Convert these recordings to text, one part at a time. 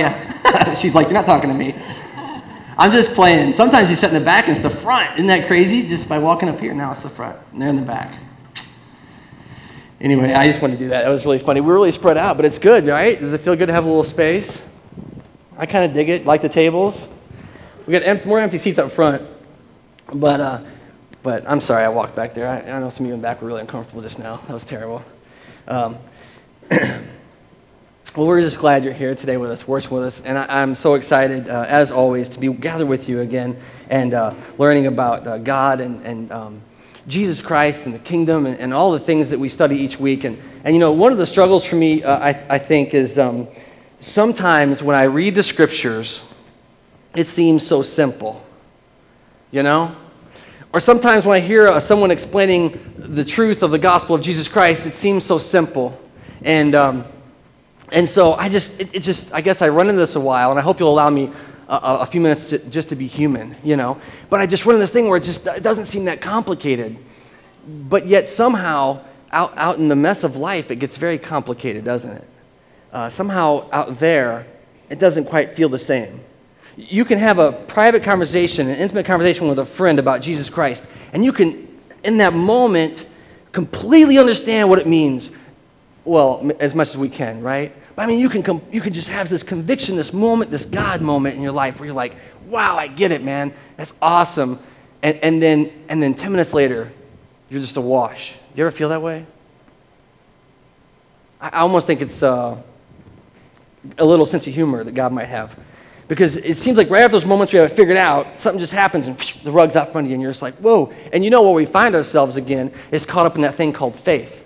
you? She's like, You're not talking to me. I'm just playing. Sometimes you sit in the back and it's the front. Isn't that crazy? Just by walking up here, now it's the front. And they're in the back. Anyway, I just wanted to do that. That was really funny. We're really spread out, but it's good, right? Does it feel good to have a little space? I kind of dig it, like the tables. We got empty, more empty seats up front, but, uh, but I'm sorry I walked back there. I, I know some of you in the back were really uncomfortable just now. That was terrible. Um, well, we're just glad you're here today with us, worshiping with us, and I, am so excited, uh, as always, to be gathered with you again and uh, learning about uh, God and, and um, Jesus Christ and the kingdom and, and, all the things that we study each week. And, and you know, one of the struggles for me, uh, I, I think, is um, sometimes when I read the scriptures, it seems so simple, you know? Or sometimes when I hear uh, someone explaining the truth of the gospel of Jesus Christ, it seems so simple. And, um, and so I just, it, it, just, I guess I run into this a while, and I hope you'll allow me a, a, few minutes to, just to be human, you know? But I just run into this thing where it just it doesn't seem that complicated. But yet somehow, out, out in the mess of life, it gets very complicated, doesn't it? Uh, somehow out there, it doesn't quite feel the same. You can have a private conversation, an intimate conversation with a friend about Jesus Christ, and you can, in that moment, completely understand what it means. Well, as much as we can, right? I mean, you can, com- you can just have this conviction, this moment, this God moment in your life where you're like, wow, I get it, man. That's awesome. And, and, then, and then 10 minutes later, you're just awash. You ever feel that way? I, I almost think it's uh, a little sense of humor that God might have. Because it seems like right after those moments we have it figured out, something just happens and the rug's out front of you, and you're just like, whoa. And you know where we find ourselves again is caught up in that thing called faith,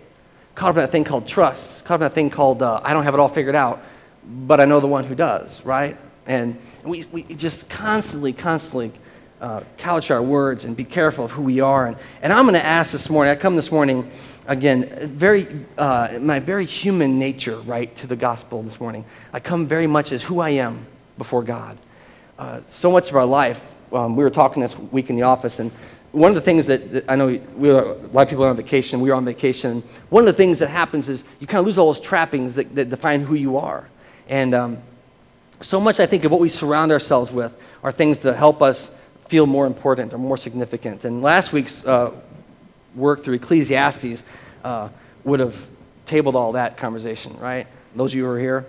caught up in that thing called trust, caught up in that thing called uh, I don't have it all figured out, but I know the one who does, right? And we, we just constantly, constantly uh, couch our words and be careful of who we are. And, and I'm going to ask this morning, I come this morning, again, very, uh, my very human nature, right, to the gospel this morning. I come very much as who I am before God. Uh, so much of our life, um, we were talking this week in the office, and one of the things that, that I know we a lot of people are on vacation, we were on vacation. One of the things that happens is you kind of lose all those trappings that, that define who you are. And um, so much, I think, of what we surround ourselves with are things that help us feel more important or more significant. And last week's uh, work through Ecclesiastes uh, would have tabled all that conversation, right? Those of you who are here.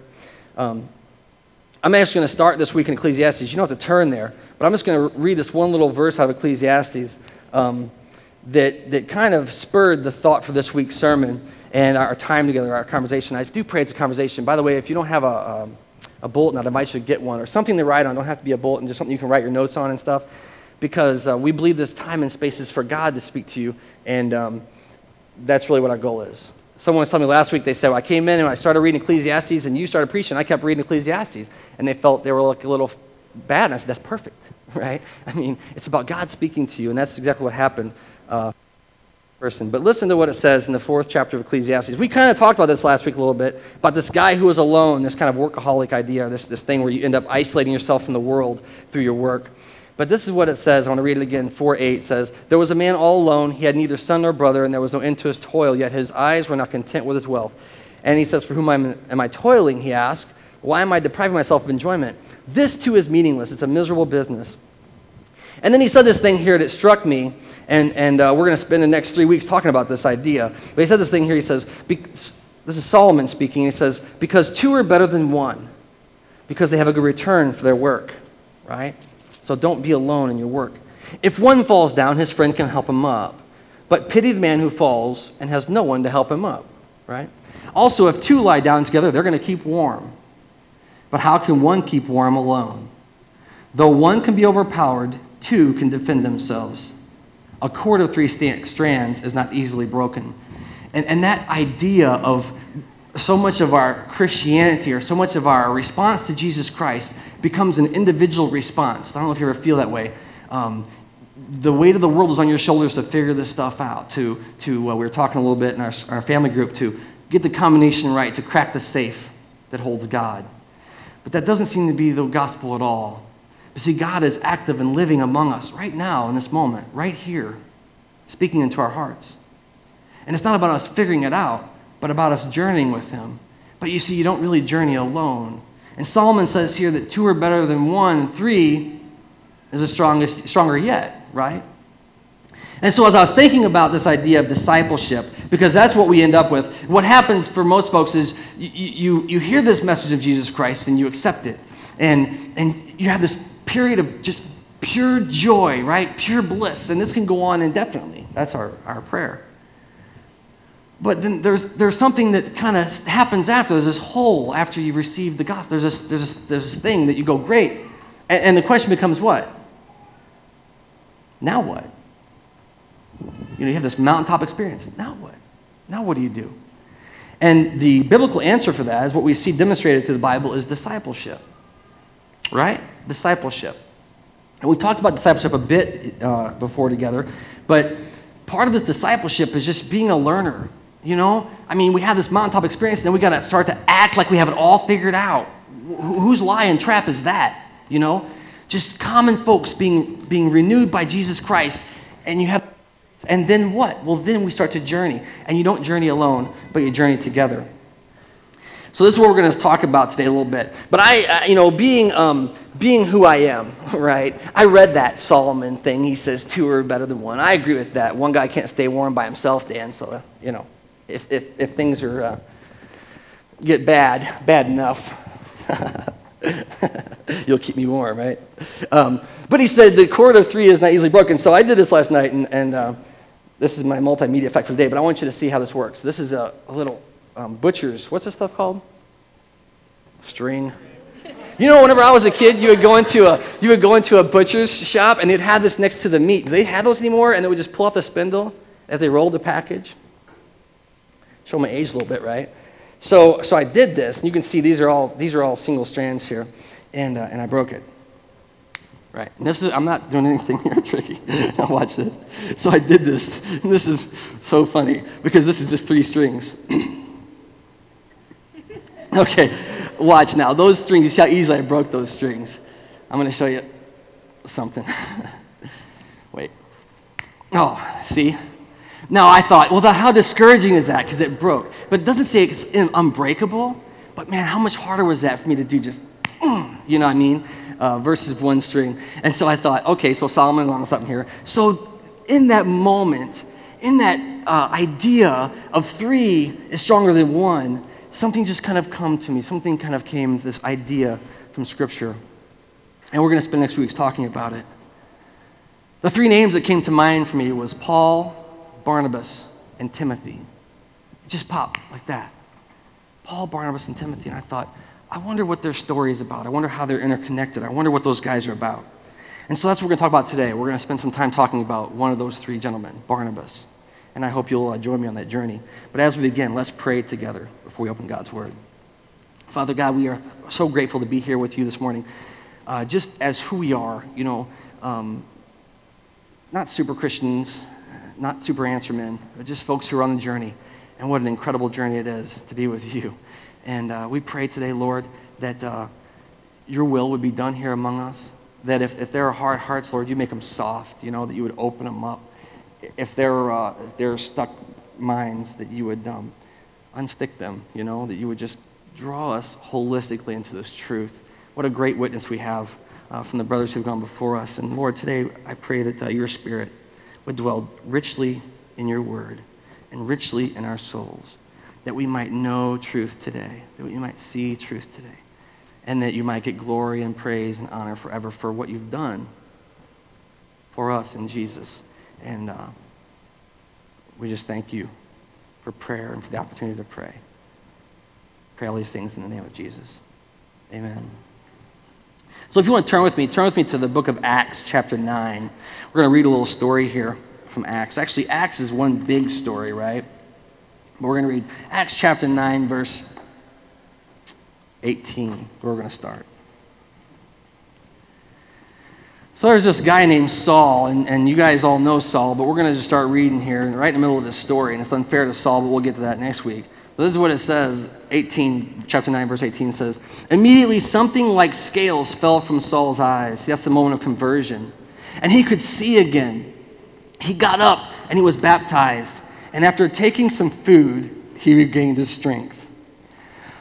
Um, I'm actually going to start this week in Ecclesiastes. You don't have to turn there, but I'm just going to read this one little verse out of Ecclesiastes um, that, that kind of spurred the thought for this week's sermon and our time together, our conversation. I do pray it's a conversation. By the way, if you don't have a, a, a bulletin, I'd invite you to get one or something to write on. Don't have to be a bulletin, just something you can write your notes on and stuff, because uh, we believe this time and space is for God to speak to you, and um, that's really what our goal is. Someone was telling me last week, they said, well, I came in and I started reading Ecclesiastes and you started preaching. I kept reading Ecclesiastes. And they felt they were like a little bad. And I said, that's perfect, right? I mean, it's about God speaking to you. And that's exactly what happened. Uh, person. But listen to what it says in the fourth chapter of Ecclesiastes. We kind of talked about this last week a little bit, about this guy who was alone, this kind of workaholic idea, this, this thing where you end up isolating yourself from the world through your work. But this is what it says. I want to read it again. 4 8 says, There was a man all alone. He had neither son nor brother, and there was no end to his toil, yet his eyes were not content with his wealth. And he says, For whom am, am I toiling? He asked. Why am I depriving myself of enjoyment? This too is meaningless. It's a miserable business. And then he said this thing here that struck me, and, and uh, we're going to spend the next three weeks talking about this idea. But he said this thing here. He says, This is Solomon speaking. He says, Because two are better than one, because they have a good return for their work, right? So don't be alone in your work. If one falls down, his friend can help him up. But pity the man who falls and has no one to help him up, right? Also, if two lie down together, they're going to keep warm. But how can one keep warm alone? Though one can be overpowered, two can defend themselves. A cord of three strands is not easily broken. And, and that idea of so much of our Christianity or so much of our response to Jesus Christ becomes an individual response. I don't know if you ever feel that way. Um, the weight of the world is on your shoulders to figure this stuff out, to, to uh, we were talking a little bit in our, our family group, to get the combination right, to crack the safe that holds God. But that doesn't seem to be the gospel at all. But see, God is active and living among us right now in this moment, right here, speaking into our hearts. And it's not about us figuring it out, but about us journeying with Him. But you see, you don't really journey alone. And Solomon says here that two are better than one, and three is the strongest, stronger yet, right? And so, as I was thinking about this idea of discipleship, because that's what we end up with, what happens for most folks is you, you, you hear this message of Jesus Christ and you accept it. And, and you have this period of just pure joy, right? Pure bliss. And this can go on indefinitely. That's our, our prayer. But then there's, there's something that kind of happens after. There's this hole after you receive the gospel. There's this, there's there's this thing that you go, great. And, and the question becomes what? Now what? You know, you have this mountaintop experience. Now what? Now what do you do? And the biblical answer for that is what we see demonstrated through the Bible is discipleship. Right? Discipleship. And we talked about discipleship a bit uh, before together, but part of this discipleship is just being a learner. You know, I mean, we have this mountaintop experience, and then we got to start to act like we have it all figured out. Wh- whose lie and trap is that? You know, just common folks being being renewed by Jesus Christ, and you have, and then what? Well, then we start to journey, and you don't journey alone, but you journey together. So this is what we're going to talk about today a little bit. But I, you know, being, um, being who I am, right? I read that Solomon thing. He says two are better than one. I agree with that. One guy can't stay warm by himself, Dan. So, you know, if, if, if things are, uh, get bad, bad enough, you'll keep me warm, right? Um, but he said the cord of three is not easily broken. So I did this last night, and, and uh, this is my multimedia effect for the day, but I want you to see how this works. This is a, little um, butcher's, what's this stuff called? String. You know, whenever I was a kid, you would go into a you would go into a butcher's shop and they'd have this next to the meat. Do they have those anymore? And they would just pull off the spindle as they rolled the package. Show my age a little bit, right? So, so I did this, and you can see these are all these are all single strands here, and uh, and I broke it. Right. And this is I'm not doing anything here tricky. now watch this. So I did this, and this is so funny because this is just three strings. okay, watch now. Those strings, you see how easily I broke those strings. I'm going to show you something. Wait. Oh, see? Now I thought, well, the, how discouraging is that? Because it broke. But it doesn't say it's unbreakable. But man, how much harder was that for me to do just, you know what I mean? Uh, versus one string. And so I thought, okay, so Solomon's on something here. So in that moment, in that uh, idea of three is stronger than one, something just kind of come to me. Something kind of came, this idea from Scripture. And we're going to spend next weeks talking about it. The three names that came to mind for me was Paul, Barnabas, and Timothy. It just popped like that. Paul, Barnabas, and Timothy. And I thought, I wonder what their story is about. I wonder how they're interconnected. I wonder what those guys are about. And so that's what we're going to talk about today. We're going to spend some time talking about one of those three gentlemen, Barnabas. And I hope you'll uh, join me on that journey. But as we begin, let's pray together before we open God's Word. Father God, we are so grateful to be here with you this morning, uh, just as who we are, you know, um, not super Christians, not super answer men, but just folks who are on the journey. And what an incredible journey it is to be with you. And uh, we pray today, Lord, that uh, your will would be done here among us. That if, if there are hard hearts, Lord, you make them soft, you know, that you would open them up. If there, uh, if there are stuck minds, that you would um, unstick them, you know, that you would just draw us holistically into this truth. What a great witness we have uh, from the brothers who've gone before us. And Lord, today I pray that uh, your spirit would dwell richly in your word and richly in our souls, that we might know truth today, that we might see truth today, and that you might get glory and praise and honor forever for what you've done for us in Jesus. And uh, we just thank you for prayer and for the opportunity to pray. Pray all these things in the name of Jesus. Amen. So if you want to turn with me, turn with me to the book of Acts, chapter 9. We're going to read a little story here from Acts. Actually, Acts is one big story, right? But we're going to read Acts chapter 9, verse 18. We're going to start. So there's this guy named Saul, and, and you guys all know Saul, but we're going to just start reading here right in the middle of this story. And it's unfair to Saul, but we'll get to that next week. This is what it says 18, chapter 9, verse 18 says, Immediately something like scales fell from Saul's eyes. That's the moment of conversion. And he could see again. He got up and he was baptized. And after taking some food, he regained his strength.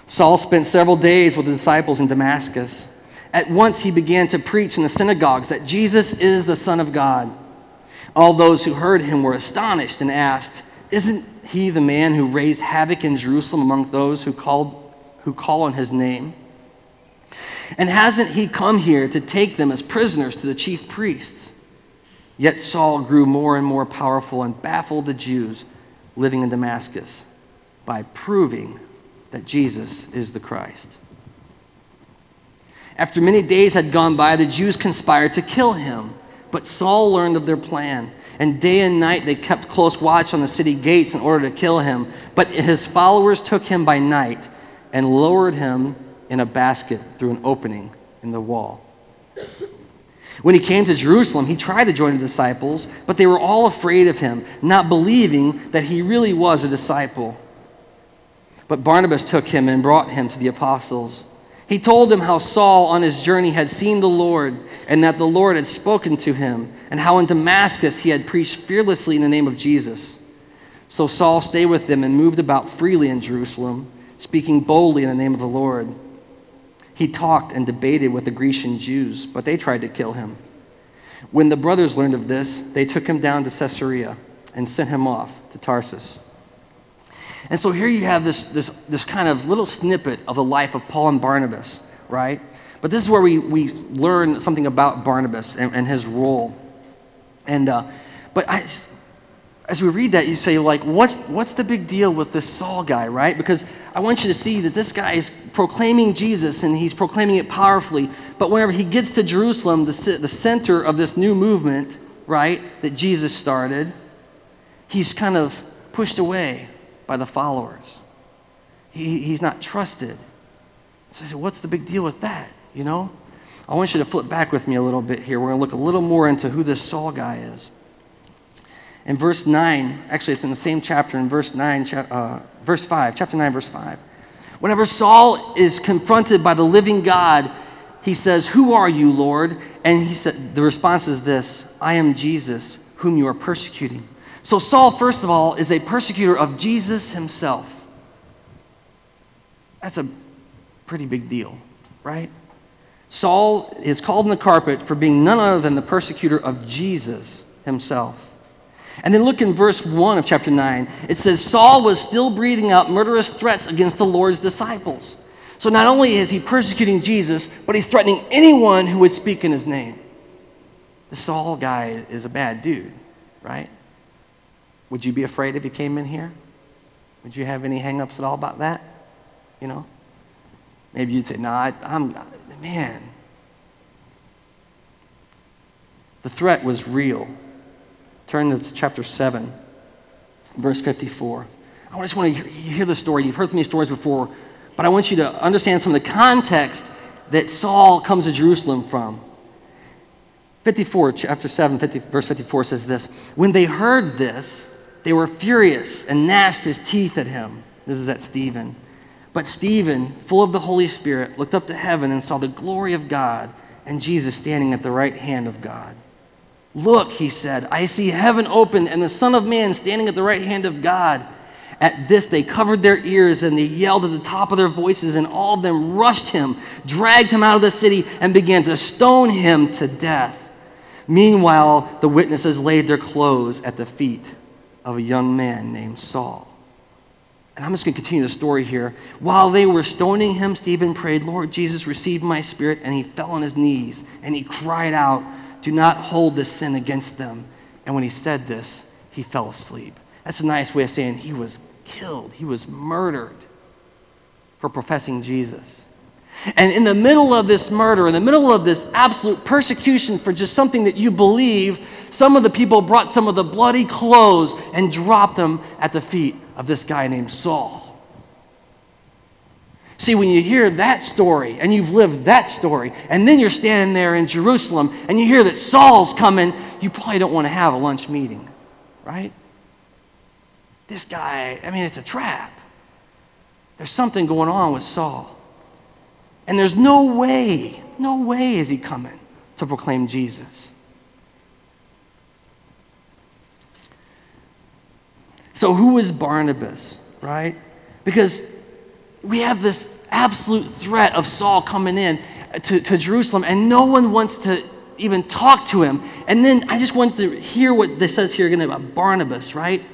Saul spent several days with the disciples in Damascus. At once he began to preach in the synagogues that Jesus is the Son of God. All those who heard him were astonished and asked, Isn't he the man who raised havoc in Jerusalem among those who, called, who call on his name? And hasn't he come here to take them as prisoners to the chief priests? Yet Saul grew more and more powerful and baffled the Jews living in Damascus by proving that Jesus is the Christ. After many days had gone by, the Jews conspired to kill him. But Saul learned of their plan, and day and night they kept close watch on the city gates in order to kill him. But his followers took him by night and lowered him in a basket through an opening in the wall. When he came to Jerusalem, he tried to join the disciples, but they were all afraid of him, not believing that he really was a disciple. But Barnabas took him and brought him to the apostles. He told them how Saul on his journey had seen the Lord, and that the Lord had spoken to him, and how in Damascus he had preached fearlessly in the name of Jesus. So Saul stayed with them and moved about freely in Jerusalem, speaking boldly in the name of the Lord. He talked and debated with the Grecian Jews, but they tried to kill him. When the brothers learned of this, they took him down to Caesarea and sent him off to Tarsus. And so here you have this, this, this kind of little snippet of the life of Paul and Barnabas, right? But this is where we, we learn something about Barnabas and, and his role. And, uh, but I, as we read that, you say, like, what's, what's the big deal with this Saul guy, right? Because I want you to see that this guy is proclaiming Jesus and he's proclaiming it powerfully. But whenever he gets to Jerusalem, the, the center of this new movement, right, that Jesus started, he's kind of pushed away by the followers. He, he's not trusted. So I said, what's the big deal with that, you know? I want you to flip back with me a little bit here. We're going to look a little more into who this Saul guy is. In verse 9, actually, it's in the same chapter, in verse 9, uh, verse 5, chapter 9, verse 5. Whenever Saul is confronted by the living God, he says, Who are you, Lord? And he said, the response is this I am Jesus, whom you are persecuting. So, Saul, first of all, is a persecutor of Jesus himself. That's a pretty big deal, right? Saul is called in the carpet for being none other than the persecutor of Jesus himself. And then look in verse 1 of chapter 9. It says, Saul was still breathing out murderous threats against the Lord's disciples. So not only is he persecuting Jesus, but he's threatening anyone who would speak in his name. The Saul guy is a bad dude, right? Would you be afraid if he came in here? Would you have any hangups at all about that? You know? Maybe you'd say, no, I, I'm, man. The threat was real. Turn to chapter 7, verse 54. I just want to hear the story. You've heard many stories before, but I want you to understand some of the context that Saul comes to Jerusalem from. 54, chapter 7, 50, verse 54 says this When they heard this, they were furious and gnashed his teeth at him. This is at Stephen. But Stephen, full of the Holy Spirit, looked up to heaven and saw the glory of God and Jesus standing at the right hand of God. Look, he said, I see heaven open and the Son of Man standing at the right hand of God. At this, they covered their ears and they yelled at the top of their voices, and all of them rushed him, dragged him out of the city, and began to stone him to death. Meanwhile, the witnesses laid their clothes at the feet of a young man named Saul. And I'm just going to continue the story here. While they were stoning him, Stephen prayed, Lord Jesus, receive my spirit. And he fell on his knees and he cried out, do not hold this sin against them. And when he said this, he fell asleep. That's a nice way of saying he was killed, he was murdered for professing Jesus. And in the middle of this murder, in the middle of this absolute persecution for just something that you believe, some of the people brought some of the bloody clothes and dropped them at the feet of this guy named Saul. See, when you hear that story and you've lived that story, and then you're standing there in Jerusalem and you hear that Saul's coming, you probably don't want to have a lunch meeting, right? This guy, I mean, it's a trap. There's something going on with Saul. And there's no way, no way is he coming to proclaim Jesus. So, who is Barnabas, right? Because we have this absolute threat of Saul coming in to, to Jerusalem, and no one wants to even talk to him. And then I just want to hear what this says here again about Barnabas, right?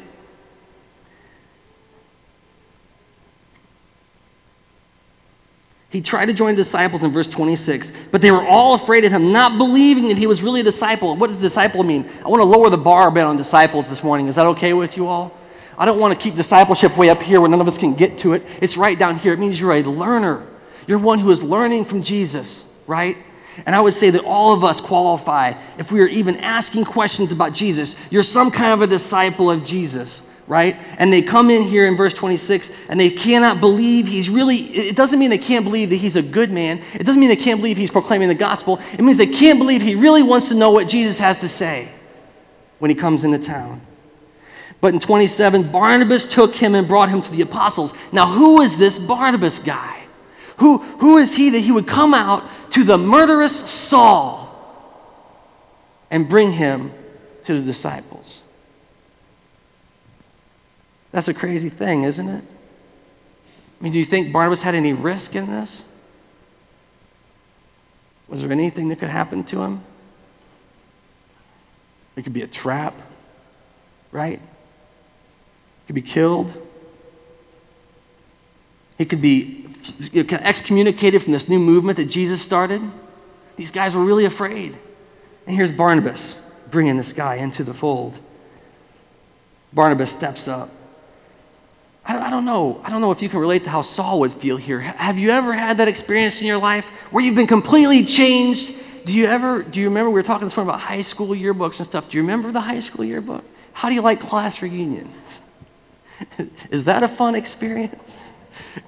He tried to join the disciples in verse 26, but they were all afraid of him, not believing that he was really a disciple. What does disciple mean? I want to lower the bar a bit on disciple this morning. Is that okay with you all? I don't want to keep discipleship way up here where none of us can get to it. It's right down here. It means you're a learner. You're one who is learning from Jesus, right? And I would say that all of us qualify if we are even asking questions about Jesus. You're some kind of a disciple of Jesus right? And they come in here in verse 26 and they cannot believe he's really, it doesn't mean they can't believe that he's a good man. It doesn't mean they can't believe he's proclaiming the gospel. It means they can't believe he really wants to know what Jesus has to say when he comes into town. But in 27, Barnabas took him and brought him to the apostles. Now, who is this Barnabas guy? Who, who is he that he would come out to the murderous Saul and bring him to the disciples? That's a crazy thing, isn't it? I mean, do you think Barnabas had any risk in this? Was there anything that could happen to him? It could be a trap, right? Could be killed. He could be excommunicated from this new movement that Jesus started. These guys were really afraid. And here's Barnabas bringing this guy into the fold. Barnabas steps up. I don't, I don't know. I don't know if you can relate to how Saul would feel here. Have you ever had that experience in your life where you've been completely changed? Do you ever, do you remember, we were talking this morning about high school yearbooks and stuff. Do you remember the high school yearbook? How do you like class reunions? Is that a fun experience?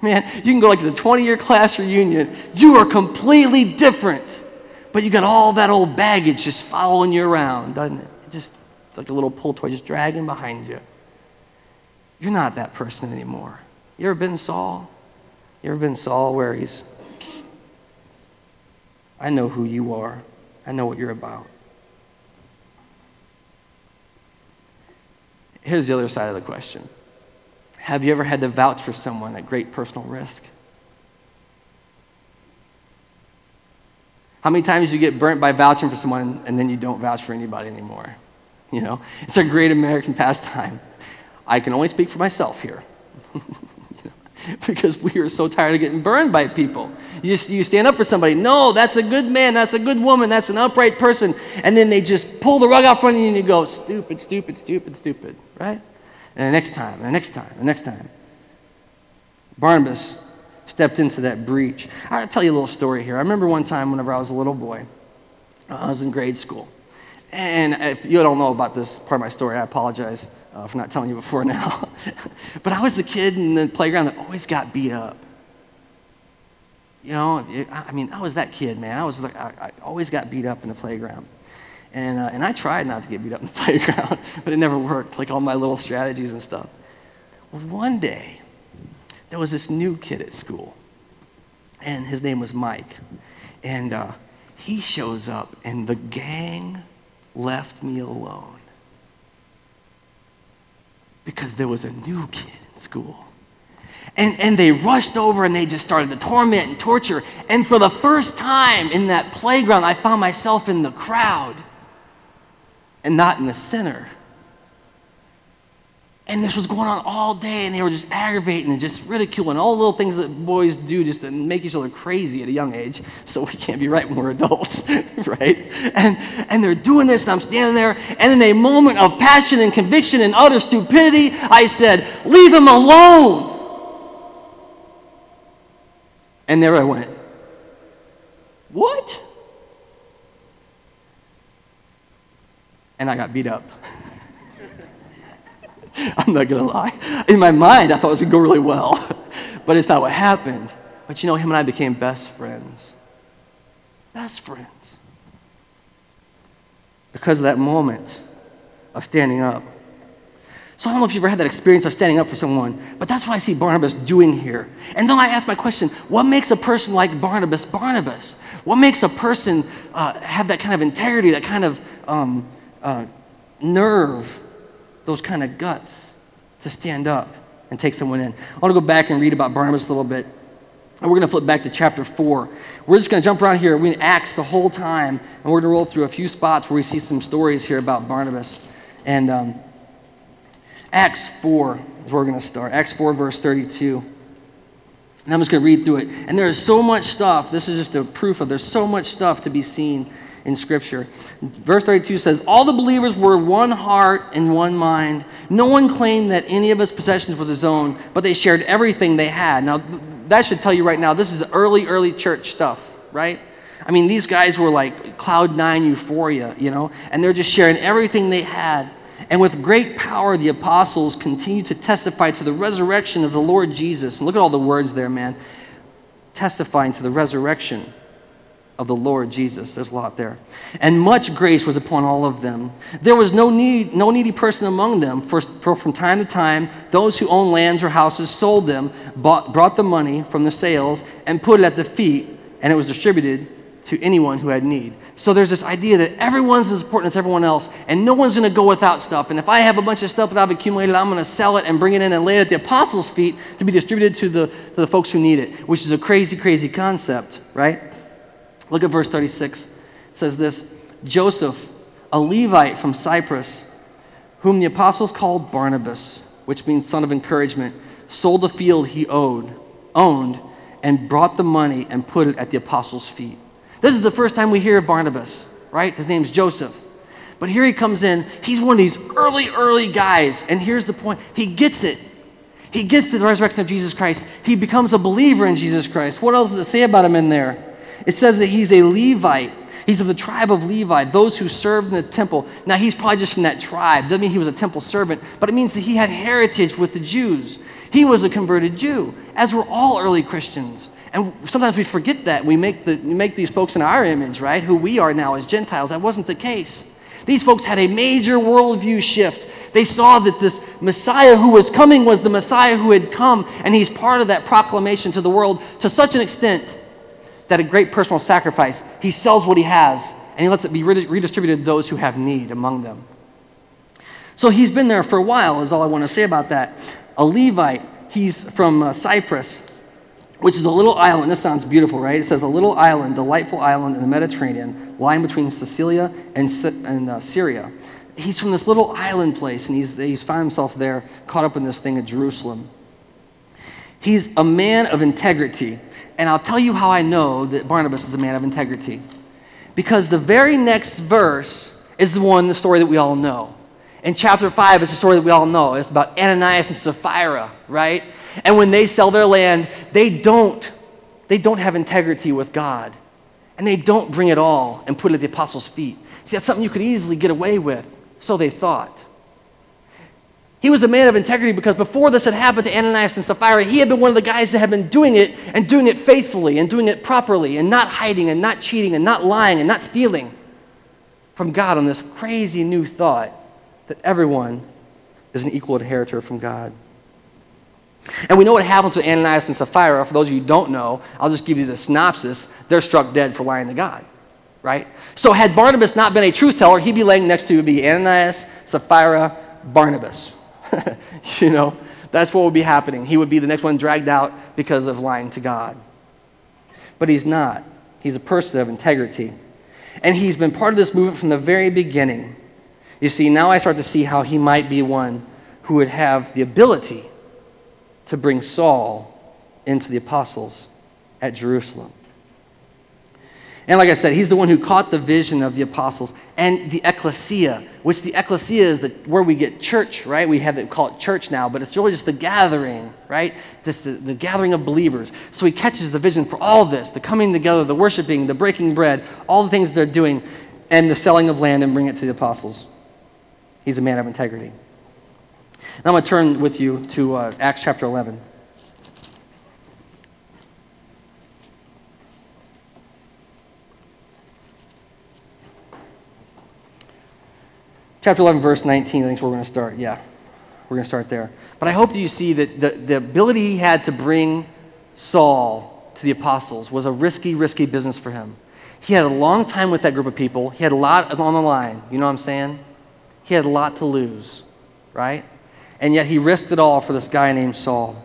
Man, you can go like to the 20 year class reunion. You are completely different, but you got all that old baggage just following you around, doesn't it? Just like a little pull toy just dragging behind you. You're not that person anymore. You ever been Saul? You ever been Saul where he's, I know who you are, I know what you're about. Here's the other side of the question Have you ever had to vouch for someone at great personal risk? How many times you get burnt by vouching for someone and then you don't vouch for anybody anymore? You know, it's a great American pastime. I can only speak for myself here. because we are so tired of getting burned by people. You, you stand up for somebody. No, that's a good man. That's a good woman. That's an upright person. And then they just pull the rug out from you and you go, stupid, stupid, stupid, stupid, right? And the next time, and the next time, and the next time. Barnabas stepped into that breach. I'll tell you a little story here. I remember one time whenever I was a little boy, I was in grade school. And if you don't know about this part of my story, I apologize uh, for not telling you before now. but I was the kid in the playground that always got beat up. You know, I mean, I was that kid, man. I was like, I, I always got beat up in the playground. And, uh, and I tried not to get beat up in the playground, but it never worked, like all my little strategies and stuff. One day, there was this new kid at school, and his name was Mike. And uh, he shows up, and the gang left me alone because there was a new kid in school. And, and they rushed over and they just started to torment and torture. And for the first time in that playground, I found myself in the crowd and not in the center. And this was going on all day, and they were just aggravating and just ridiculing all the little things that boys do just to make each other crazy at a young age. So we can't be right when we're adults, right? And, and they're doing this, and I'm standing there, and in a moment of passion and conviction and utter stupidity, I said, Leave him alone. And there I went, What? And I got beat up. I'm not to lie. In my mind, I thought it was to go really well, but it's not what happened. But you know, him and I became best friends. Best friends. Because of that moment of standing up. So I don't know if you've ever had that experience of standing up for someone, but that's what I see Barnabas doing here. And then I ask my question what makes a person like Barnabas Barnabas? What makes a person uh, have that kind of integrity, that kind of um, uh, nerve those kind of guts to stand up and take someone in. I want to go back and read about Barnabas a little bit. And we're going to flip back to chapter 4. We're just going to jump around here. We're in Acts the whole time, and we're going to roll through a few spots where we see some stories here about Barnabas. And um, Acts 4 is where we're going to start. Acts 4, verse 32. And I'm just going to read through it. And there is so much stuff. This is just a proof of there's so much stuff to be seen in Scripture. Verse 32 says, All the believers were one heart and one mind. No one claimed that any of his possessions was his own, but they shared everything they had. Now, that should tell you right now, this is early, early church stuff, right? I mean, these guys were like cloud nine euphoria, you know, and they're just sharing everything they had. And with great power, the apostles continued to testify to the resurrection of the Lord Jesus. And look at all the words there, man. Testifying to the resurrection of the Lord Jesus. There's a lot there. And much grace was upon all of them. There was no need, no needy person among them. For, for from time to time, those who owned lands or houses sold them, bought, brought the money from the sales, and put it at the feet, and it was distributed to anyone who had need. So there's this idea that everyone's as important as everyone else, and no one's going to go without stuff. And if I have a bunch of stuff that I've accumulated, I'm going to sell it and bring it in and lay it at the apostles' feet to be distributed to the, to the folks who need it, which is a crazy, crazy concept, right? Look at verse 36. It says this Joseph, a Levite from Cyprus, whom the apostles called Barnabas, which means son of encouragement, sold the field he owed, owned, and brought the money and put it at the apostles' feet. This is the first time we hear of Barnabas, right? His name's Joseph. But here he comes in. He's one of these early, early guys. And here's the point he gets it. He gets the resurrection of Jesus Christ. He becomes a believer in Jesus Christ. What else does it say about him in there? It says that he's a Levite. He's of the tribe of Levi, those who served in the temple. Now, he's probably just from that tribe. Doesn't mean he was a temple servant, but it means that he had heritage with the Jews. He was a converted Jew, as were all early Christians. And sometimes we forget that. We make, the, make these folks in our image, right? Who we are now as Gentiles. That wasn't the case. These folks had a major worldview shift. They saw that this Messiah who was coming was the Messiah who had come, and he's part of that proclamation to the world to such an extent that a great personal sacrifice, he sells what he has and he lets it be redistributed to those who have need among them. So he's been there for a while, is all I want to say about that. A Levite, he's from uh, Cyprus, which is a little island. This sounds beautiful, right? It says a little island, delightful island in the Mediterranean, lying between Cilicia and, and uh, Syria. He's from this little island place, and he's, he's found himself there, caught up in this thing at Jerusalem. He's a man of integrity. And I'll tell you how I know that Barnabas is a man of integrity. Because the very next verse is the one, the story that we all know. In chapter 5, it's a story that we all know. It's about Ananias and Sapphira, right? And when they sell their land, they don't, they don't have integrity with God. And they don't bring it all and put it at the apostles' feet. See, that's something you could easily get away with. So they thought. He was a man of integrity because before this had happened to Ananias and Sapphira, he had been one of the guys that had been doing it and doing it faithfully and doing it properly and not hiding and not cheating and not lying and not stealing from God on this crazy new thought that everyone is an equal inheritor from God. And we know what happens with Ananias and Sapphira. For those of you who don't know, I'll just give you the synopsis. They're struck dead for lying to God, right? So had Barnabas not been a truth teller, he'd be laying next to be Ananias, Sapphira, Barnabas. you know, that's what would be happening. He would be the next one dragged out because of lying to God. But he's not. He's a person of integrity. And he's been part of this movement from the very beginning. You see, now I start to see how he might be one who would have the ability to bring Saul into the apostles at Jerusalem. And like I said, he's the one who caught the vision of the apostles and the ecclesia, which the ecclesia is the, where we get church, right? We have it called church now, but it's really just the gathering, right? This the, the gathering of believers. So he catches the vision for all this, the coming together, the worshiping, the breaking bread, all the things they're doing, and the selling of land and bring it to the apostles. He's a man of integrity. Now I'm going to turn with you to uh, Acts chapter 11. Chapter 11, verse 19, I think is where we're going to start. Yeah, we're going to start there. But I hope that you see that the, the ability he had to bring Saul to the apostles was a risky, risky business for him. He had a long time with that group of people. He had a lot on the line. You know what I'm saying? He had a lot to lose, right? And yet he risked it all for this guy named Saul.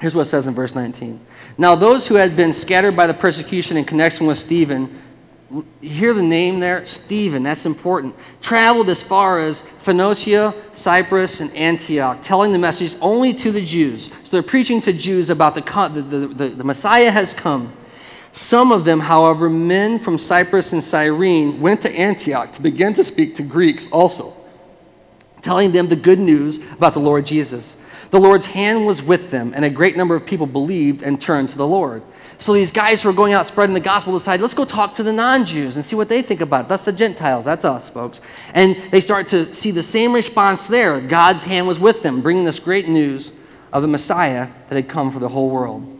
Here's what it says in verse 19. Now, those who had been scattered by the persecution in connection with Stephen, you hear the name there? Stephen, that's important. Traveled as far as Phoenicia, Cyprus, and Antioch, telling the message only to the Jews. So they're preaching to Jews about the, the, the, the Messiah has come. Some of them, however, men from Cyprus and Cyrene, went to Antioch to begin to speak to Greeks also, telling them the good news about the Lord Jesus. The Lord's hand was with them, and a great number of people believed and turned to the Lord. So these guys who are going out spreading the gospel decide, let's go talk to the non Jews and see what they think about it. That's the Gentiles. That's us, folks. And they start to see the same response there. God's hand was with them, bringing this great news of the Messiah that had come for the whole world.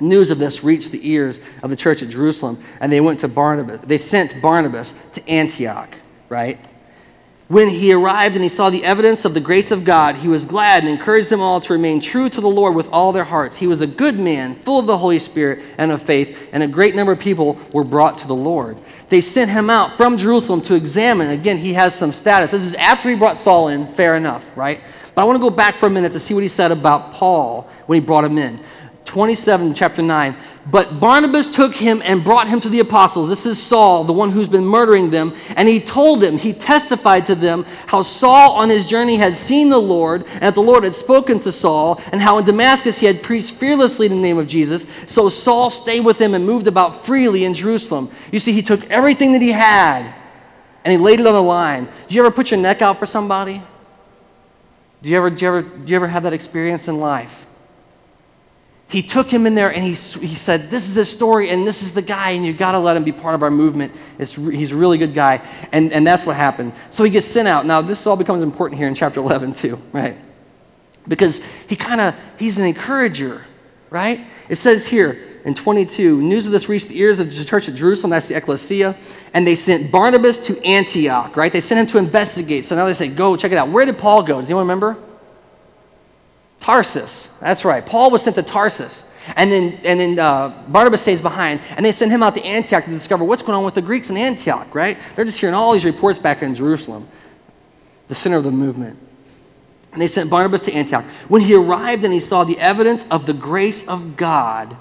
News of this reached the ears of the church at Jerusalem, and they went to Barnabas. They sent Barnabas to Antioch, right? When he arrived and he saw the evidence of the grace of God, he was glad and encouraged them all to remain true to the Lord with all their hearts. He was a good man, full of the Holy Spirit and of faith, and a great number of people were brought to the Lord. They sent him out from Jerusalem to examine. Again, he has some status. This is after he brought Saul in, fair enough, right? But I want to go back for a minute to see what he said about Paul when he brought him in. 27, chapter 9. But Barnabas took him and brought him to the apostles. This is Saul, the one who's been murdering them. And he told them, he testified to them how Saul on his journey had seen the Lord, and that the Lord had spoken to Saul, and how in Damascus he had preached fearlessly in the name of Jesus. So Saul stayed with him and moved about freely in Jerusalem. You see, he took everything that he had and he laid it on the line. Do you ever put your neck out for somebody? Do you ever, do you ever, do you ever have that experience in life? He took him in there and he, he said, This is his story and this is the guy, and you've got to let him be part of our movement. It's, he's a really good guy. And, and that's what happened. So he gets sent out. Now, this all becomes important here in chapter 11, too, right? Because he kind of, he's an encourager, right? It says here in 22, news of this reached the ears of the church at Jerusalem, that's the ecclesia, and they sent Barnabas to Antioch, right? They sent him to investigate. So now they say, Go, check it out. Where did Paul go? Does anyone remember? Tarsus. That's right. Paul was sent to Tarsus. And then, and then uh, Barnabas stays behind, and they send him out to Antioch to discover what's going on with the Greeks in Antioch, right? They're just hearing all these reports back in Jerusalem, the center of the movement. And they sent Barnabas to Antioch. When he arrived and he saw the evidence of the grace of God,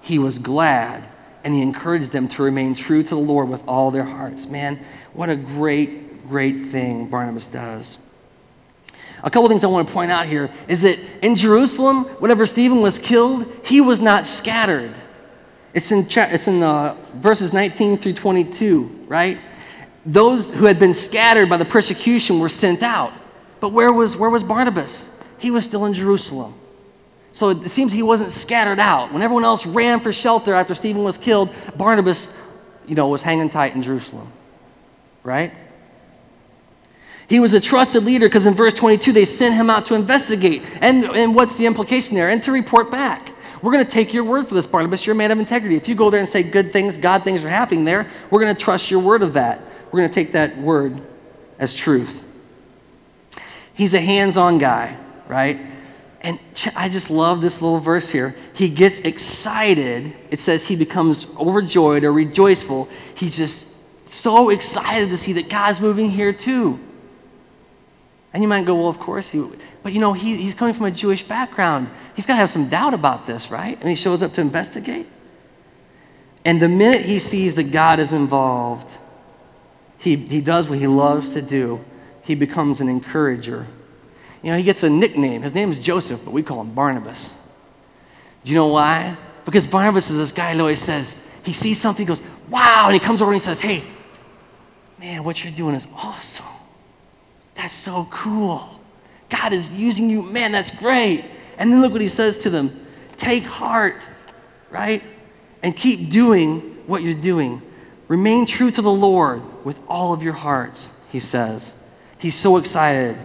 he was glad and he encouraged them to remain true to the Lord with all their hearts. Man, what a great, great thing Barnabas does. A couple things I want to point out here is that in Jerusalem, whenever Stephen was killed, he was not scattered. It's in, it's in uh, verses 19 through 22, right? Those who had been scattered by the persecution were sent out. But where was, where was Barnabas? He was still in Jerusalem. So it seems he wasn't scattered out. When everyone else ran for shelter after Stephen was killed, Barnabas, you know, was hanging tight in Jerusalem, right? He was a trusted leader because in verse 22 they sent him out to investigate. And, and what's the implication there? And to report back. We're going to take your word for this, Barnabas. You're a man of integrity. If you go there and say good things, God things are happening there, we're going to trust your word of that. We're going to take that word as truth. He's a hands on guy, right? And I just love this little verse here. He gets excited. It says he becomes overjoyed or rejoiceful. He's just so excited to see that God's moving here too. And you might go, well, of course he would. But you know, he, he's coming from a Jewish background. He's got to have some doubt about this, right? And he shows up to investigate. And the minute he sees that God is involved, he, he does what he loves to do. He becomes an encourager. You know, he gets a nickname. His name is Joseph, but we call him Barnabas. Do you know why? Because Barnabas is this guy who always says, he sees something, he goes, wow, and he comes over and he says, hey, man, what you're doing is awesome. That's so cool. God is using you. Man, that's great. And then look what he says to them take heart, right? And keep doing what you're doing. Remain true to the Lord with all of your hearts, he says. He's so excited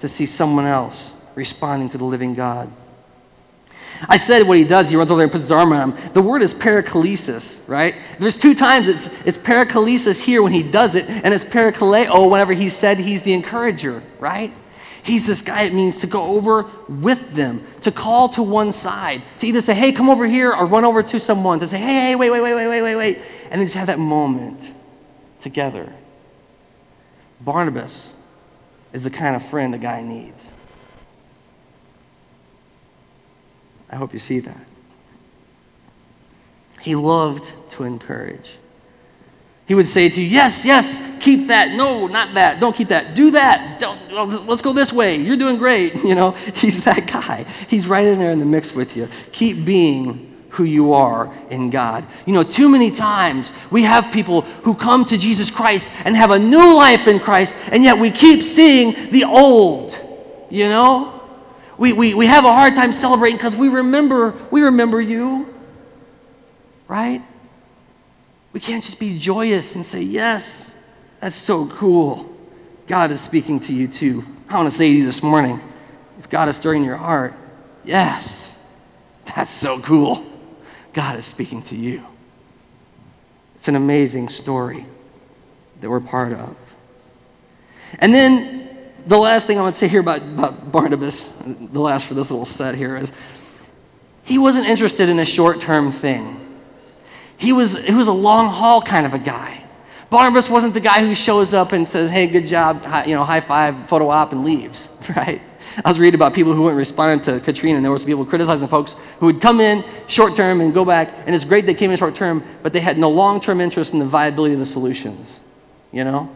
to see someone else responding to the living God. I said what he does, he runs over there and puts his arm on him. The word is paraklesis, right? There's two times it's, it's paraklesis here when he does it, and it's parakaleo whenever he said he's the encourager, right? He's this guy, it means to go over with them, to call to one side, to either say, hey, come over here, or run over to someone, to say, hey, hey, wait, wait, wait, wait, wait, wait, wait, and then just have that moment together. Barnabas is the kind of friend a guy needs. I hope you see that. He loved to encourage. He would say to you, Yes, yes, keep that. No, not that. Don't keep that. Do that. Don't, let's go this way. You're doing great. You know, he's that guy. He's right in there in the mix with you. Keep being who you are in God. You know, too many times we have people who come to Jesus Christ and have a new life in Christ, and yet we keep seeing the old. You know? We, we, we have a hard time celebrating because we remember, we remember you. Right? We can't just be joyous and say, Yes, that's so cool. God is speaking to you too. I want to say to you this morning if God is stirring your heart, yes, that's so cool. God is speaking to you. It's an amazing story that we're part of. And then the last thing I want to say here about, about Barnabas, the last for this little set here, is he wasn't interested in a short term thing. He was, he was a long haul kind of a guy. Barnabas wasn't the guy who shows up and says, hey, good job, you know, high five, photo op, and leaves, right? I was reading about people who weren't responding to Katrina, and there was people criticizing folks who would come in short term and go back, and it's great they came in short term, but they had no long term interest in the viability of the solutions, you know?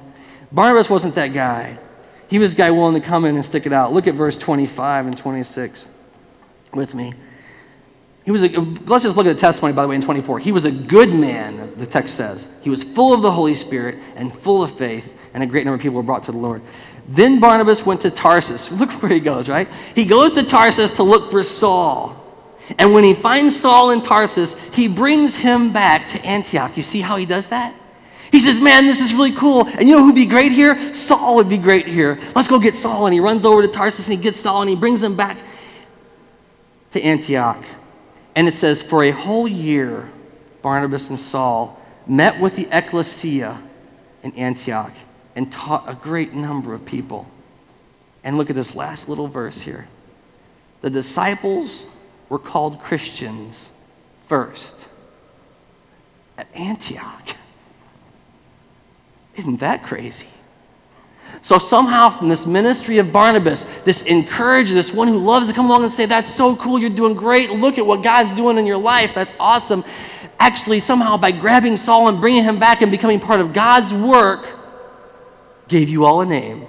Barnabas wasn't that guy. He was the guy willing to come in and stick it out. Look at verse 25 and 26 with me. He was a, let's just look at the testimony, by the way, in 24. He was a good man, the text says. He was full of the Holy Spirit and full of faith, and a great number of people were brought to the Lord. Then Barnabas went to Tarsus. Look where he goes, right? He goes to Tarsus to look for Saul. And when he finds Saul in Tarsus, he brings him back to Antioch. You see how he does that? He says, Man, this is really cool. And you know who'd be great here? Saul would be great here. Let's go get Saul. And he runs over to Tarsus and he gets Saul and he brings him back to Antioch. And it says, For a whole year, Barnabas and Saul met with the ecclesia in Antioch and taught a great number of people. And look at this last little verse here. The disciples were called Christians first at Antioch. Isn't that crazy? So somehow from this ministry of Barnabas, this encourager, this one who loves to come along and say, That's so cool, you're doing great, look at what God's doing in your life, that's awesome. Actually, somehow by grabbing Saul and bringing him back and becoming part of God's work, gave you all a name.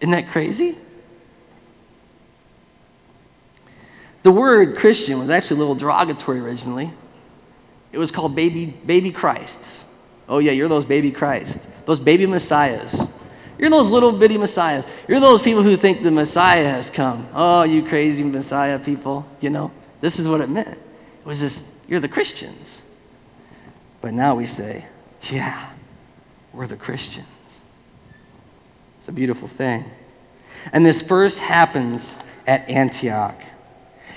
Isn't that crazy? The word Christian was actually a little derogatory originally. It was called baby, baby Christs. Oh, yeah, you're those baby Christ, those baby messiahs. You're those little bitty messiahs. You're those people who think the Messiah has come. Oh, you crazy Messiah people. You know, this is what it meant. It was this, you're the Christians. But now we say, yeah, we're the Christians. It's a beautiful thing. And this first happens at Antioch.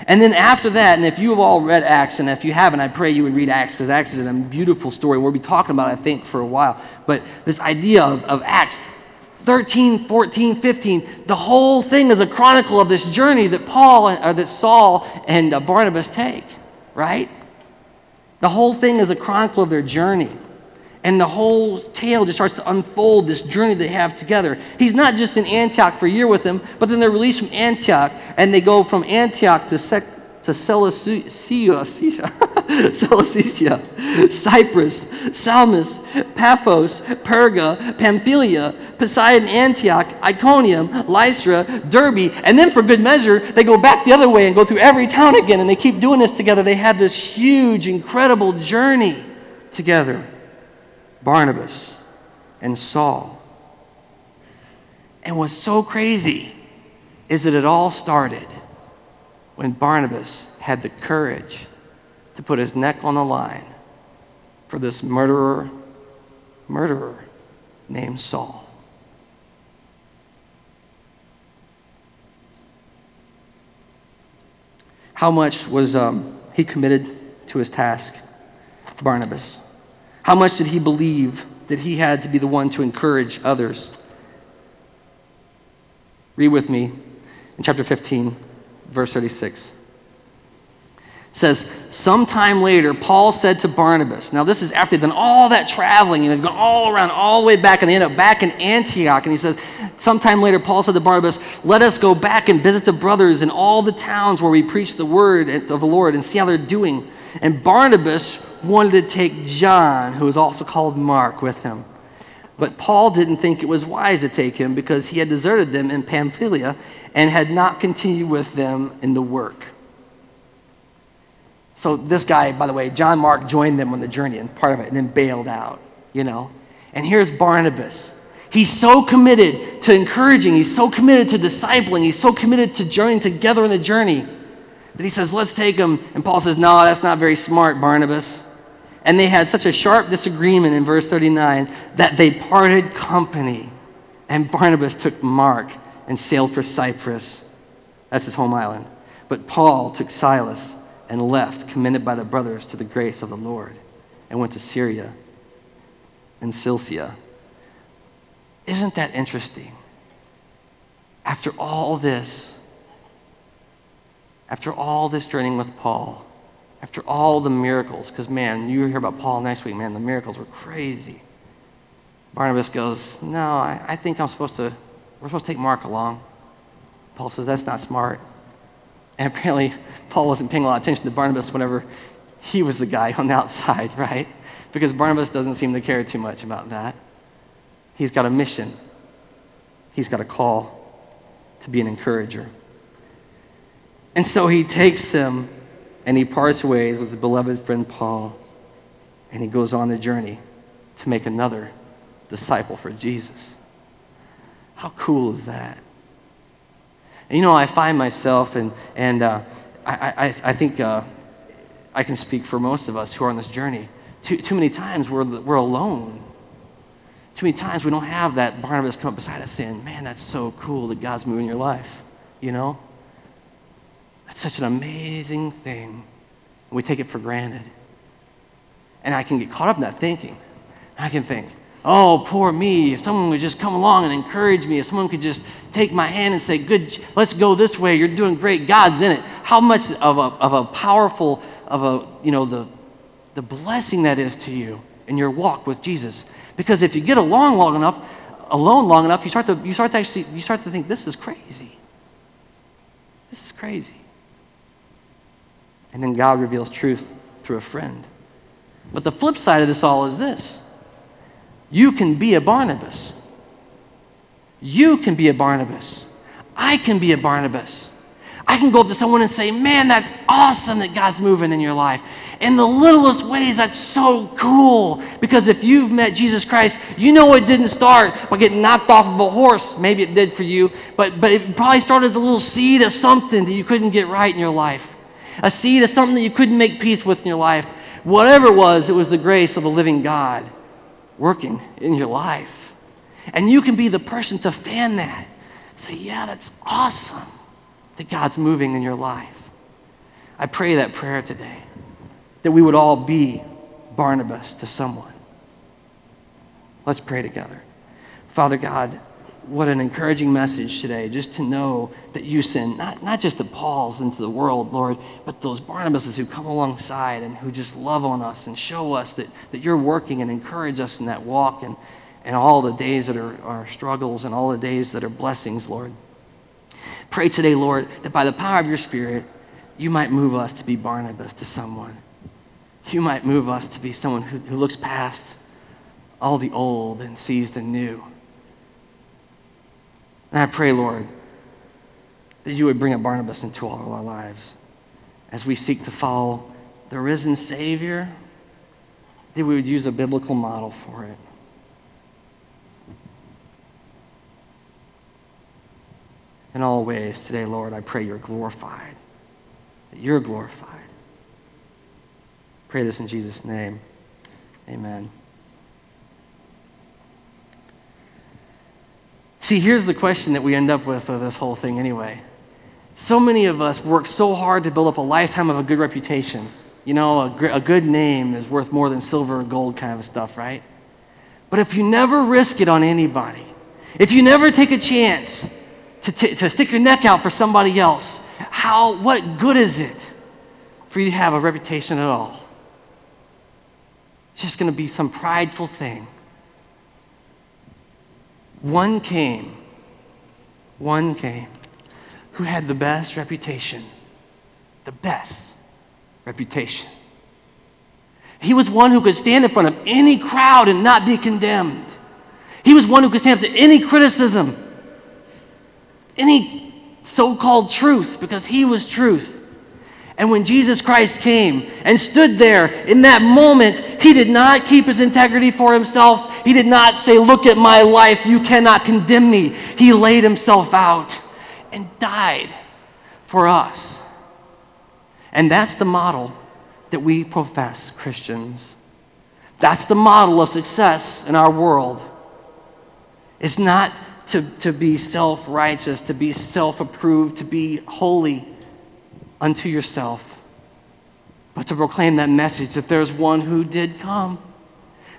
And then after that, and if you have all read Acts, and if you haven't, I pray you would read Acts because Acts is a beautiful story. We'll be talking about it, I think, for a while. But this idea of, of Acts 13, 14, 15, the whole thing is a chronicle of this journey that Paul, or uh, that Saul and uh, Barnabas take, right? The whole thing is a chronicle of their journey. And the whole tale just starts to unfold this journey they have together. He's not just in Antioch for a year with them, but then they're released from Antioch and they go from Antioch to, Sec- to Seleucia, Cyprus, Salamis, Paphos, Perga, Pamphylia, Pisidian, Antioch, Iconium, Lystra, Derbe, and then for good measure, they go back the other way and go through every town again and they keep doing this together. They have this huge, incredible journey together. Barnabas and Saul. And what's so crazy is that it all started when Barnabas had the courage to put his neck on the line for this murderer, murderer named Saul. How much was um, he committed to his task, Barnabas? How much did he believe that he had to be the one to encourage others? Read with me in chapter 15, verse 36. says, sometime later, Paul said to Barnabas, now this is after they've done all that traveling and they've gone all around, all the way back, and they end up back in Antioch. And he says, sometime later, Paul said to Barnabas, let us go back and visit the brothers in all the towns where we preach the word of the Lord and see how they're doing. And Barnabas wanted to take John, who was also called Mark, with him. But Paul didn't think it was wise to take him because he had deserted them in Pamphylia and had not continued with them in the work. So this guy, by the way, John Mark joined them on the journey and part of it and then bailed out, you know. And here's Barnabas. He's so committed to encouraging, he's so committed to discipling, he's so committed to journeying together on the journey that he says, Let's take him. And Paul says, No, that's not very smart, Barnabas. And they had such a sharp disagreement in verse 39 that they parted company. And Barnabas took Mark and sailed for Cyprus. That's his home island. But Paul took Silas and left, commended by the brothers to the grace of the Lord, and went to Syria and Cilicia. Isn't that interesting? After all this, after all this journeying with Paul, after all the miracles, because man, you hear about Paul next week, man, the miracles were crazy. Barnabas goes, No, I, I think I'm supposed to, we're supposed to take Mark along. Paul says, That's not smart. And apparently, Paul wasn't paying a lot of attention to Barnabas whenever he was the guy on the outside, right? Because Barnabas doesn't seem to care too much about that. He's got a mission, he's got a call to be an encourager. And so he takes them and he parts ways with his beloved friend Paul, and he goes on the journey to make another disciple for Jesus. How cool is that? And you know, I find myself, and, and uh, I, I, I think uh, I can speak for most of us who are on this journey. Too, too many times we're, we're alone. Too many times we don't have that Barnabas come up beside us saying, Man, that's so cool that God's moving your life. You know? That's such an amazing thing. And we take it for granted. And I can get caught up in that thinking. I can think, Oh, poor me. If someone would just come along and encourage me, if someone could just take my hand and say, Good, let's go this way. You're doing great. God's in it. How much of a, of a powerful, of a, you know, the, the blessing that is to you in your walk with Jesus. Because if you get along long enough, alone long enough, you start to, you start to actually, you start to think, this is crazy. This is crazy. And then God reveals truth through a friend. But the flip side of this all is this you can be a Barnabas. You can be a Barnabas. I can be a Barnabas. I can go up to someone and say, Man, that's awesome that God's moving in your life. In the littlest ways, that's so cool. Because if you've met Jesus Christ, you know it didn't start by getting knocked off of a horse. Maybe it did for you, but, but it probably started as a little seed of something that you couldn't get right in your life. A seed of something that you couldn't make peace with in your life. Whatever it was, it was the grace of the living God working in your life. And you can be the person to fan that. Say, yeah, that's awesome that God's moving in your life. I pray that prayer today, that we would all be Barnabas to someone. Let's pray together. Father God, what an encouraging message today, just to know that you send not, not just the Pauls into the world, Lord, but those Barnabases who come alongside and who just love on us and show us that, that you're working and encourage us in that walk and, and all the days that are, are struggles and all the days that are blessings, Lord. Pray today, Lord, that by the power of your Spirit, you might move us to be Barnabas to someone. You might move us to be someone who, who looks past all the old and sees the new. And I pray, Lord, that you would bring a Barnabas into all our lives as we seek to follow the risen Savior, that we would use a biblical model for it. In all ways, today, Lord, I pray you're glorified, that you're glorified. Pray this in Jesus' name. Amen. See, here's the question that we end up with of this whole thing anyway. So many of us work so hard to build up a lifetime of a good reputation. You know, a, a good name is worth more than silver or gold kind of stuff, right? But if you never risk it on anybody, if you never take a chance to, t- to stick your neck out for somebody else, how, what good is it? for you to have a reputation at all. It's just going to be some prideful thing. One came, one came who had the best reputation, the best reputation. He was one who could stand in front of any crowd and not be condemned. He was one who could stand up to any criticism, any so called truth, because he was truth. And when Jesus Christ came and stood there in that moment, he did not keep his integrity for himself. He did not say, Look at my life, you cannot condemn me. He laid himself out and died for us. And that's the model that we profess, Christians. That's the model of success in our world. It's not to, to be self righteous, to be self approved, to be holy unto yourself, but to proclaim that message that there's one who did come,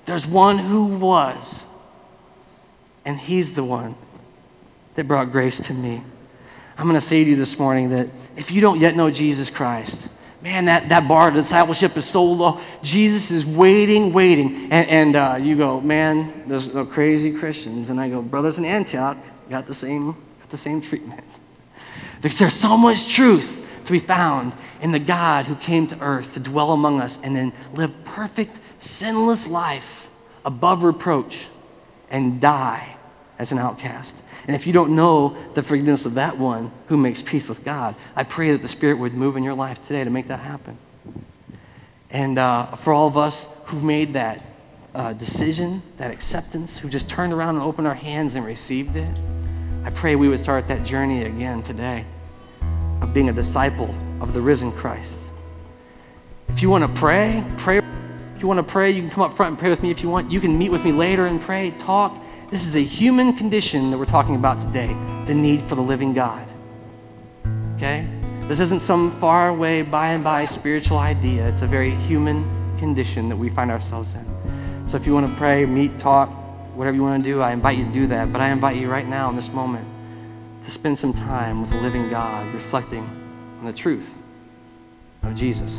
there's one who was, and he's the one that brought grace to me. I'm going to say to you this morning that if you don't yet know Jesus Christ, man, that, that bar of discipleship is so low. Jesus is waiting, waiting. And, and uh, you go, man, there's no crazy Christians. And I go, brothers in Antioch got the same, got the same treatment. There's so much truth to be found in the God who came to earth to dwell among us and then live perfect, sinless life above reproach and die as an outcast. And if you don't know the forgiveness of that one who makes peace with God, I pray that the Spirit would move in your life today to make that happen. And uh, for all of us who've made that uh, decision, that acceptance, who just turned around and opened our hands and received it, I pray we would start that journey again today of being a disciple of the risen Christ. If you want to pray, pray. If you want to pray, you can come up front and pray with me if you want. You can meet with me later and pray, talk. This is a human condition that we're talking about today the need for the living God. Okay? This isn't some far away, by and by spiritual idea. It's a very human condition that we find ourselves in. So if you want to pray, meet, talk, whatever you want to do, I invite you to do that. But I invite you right now in this moment to spend some time with the living God, reflecting on the truth of Jesus.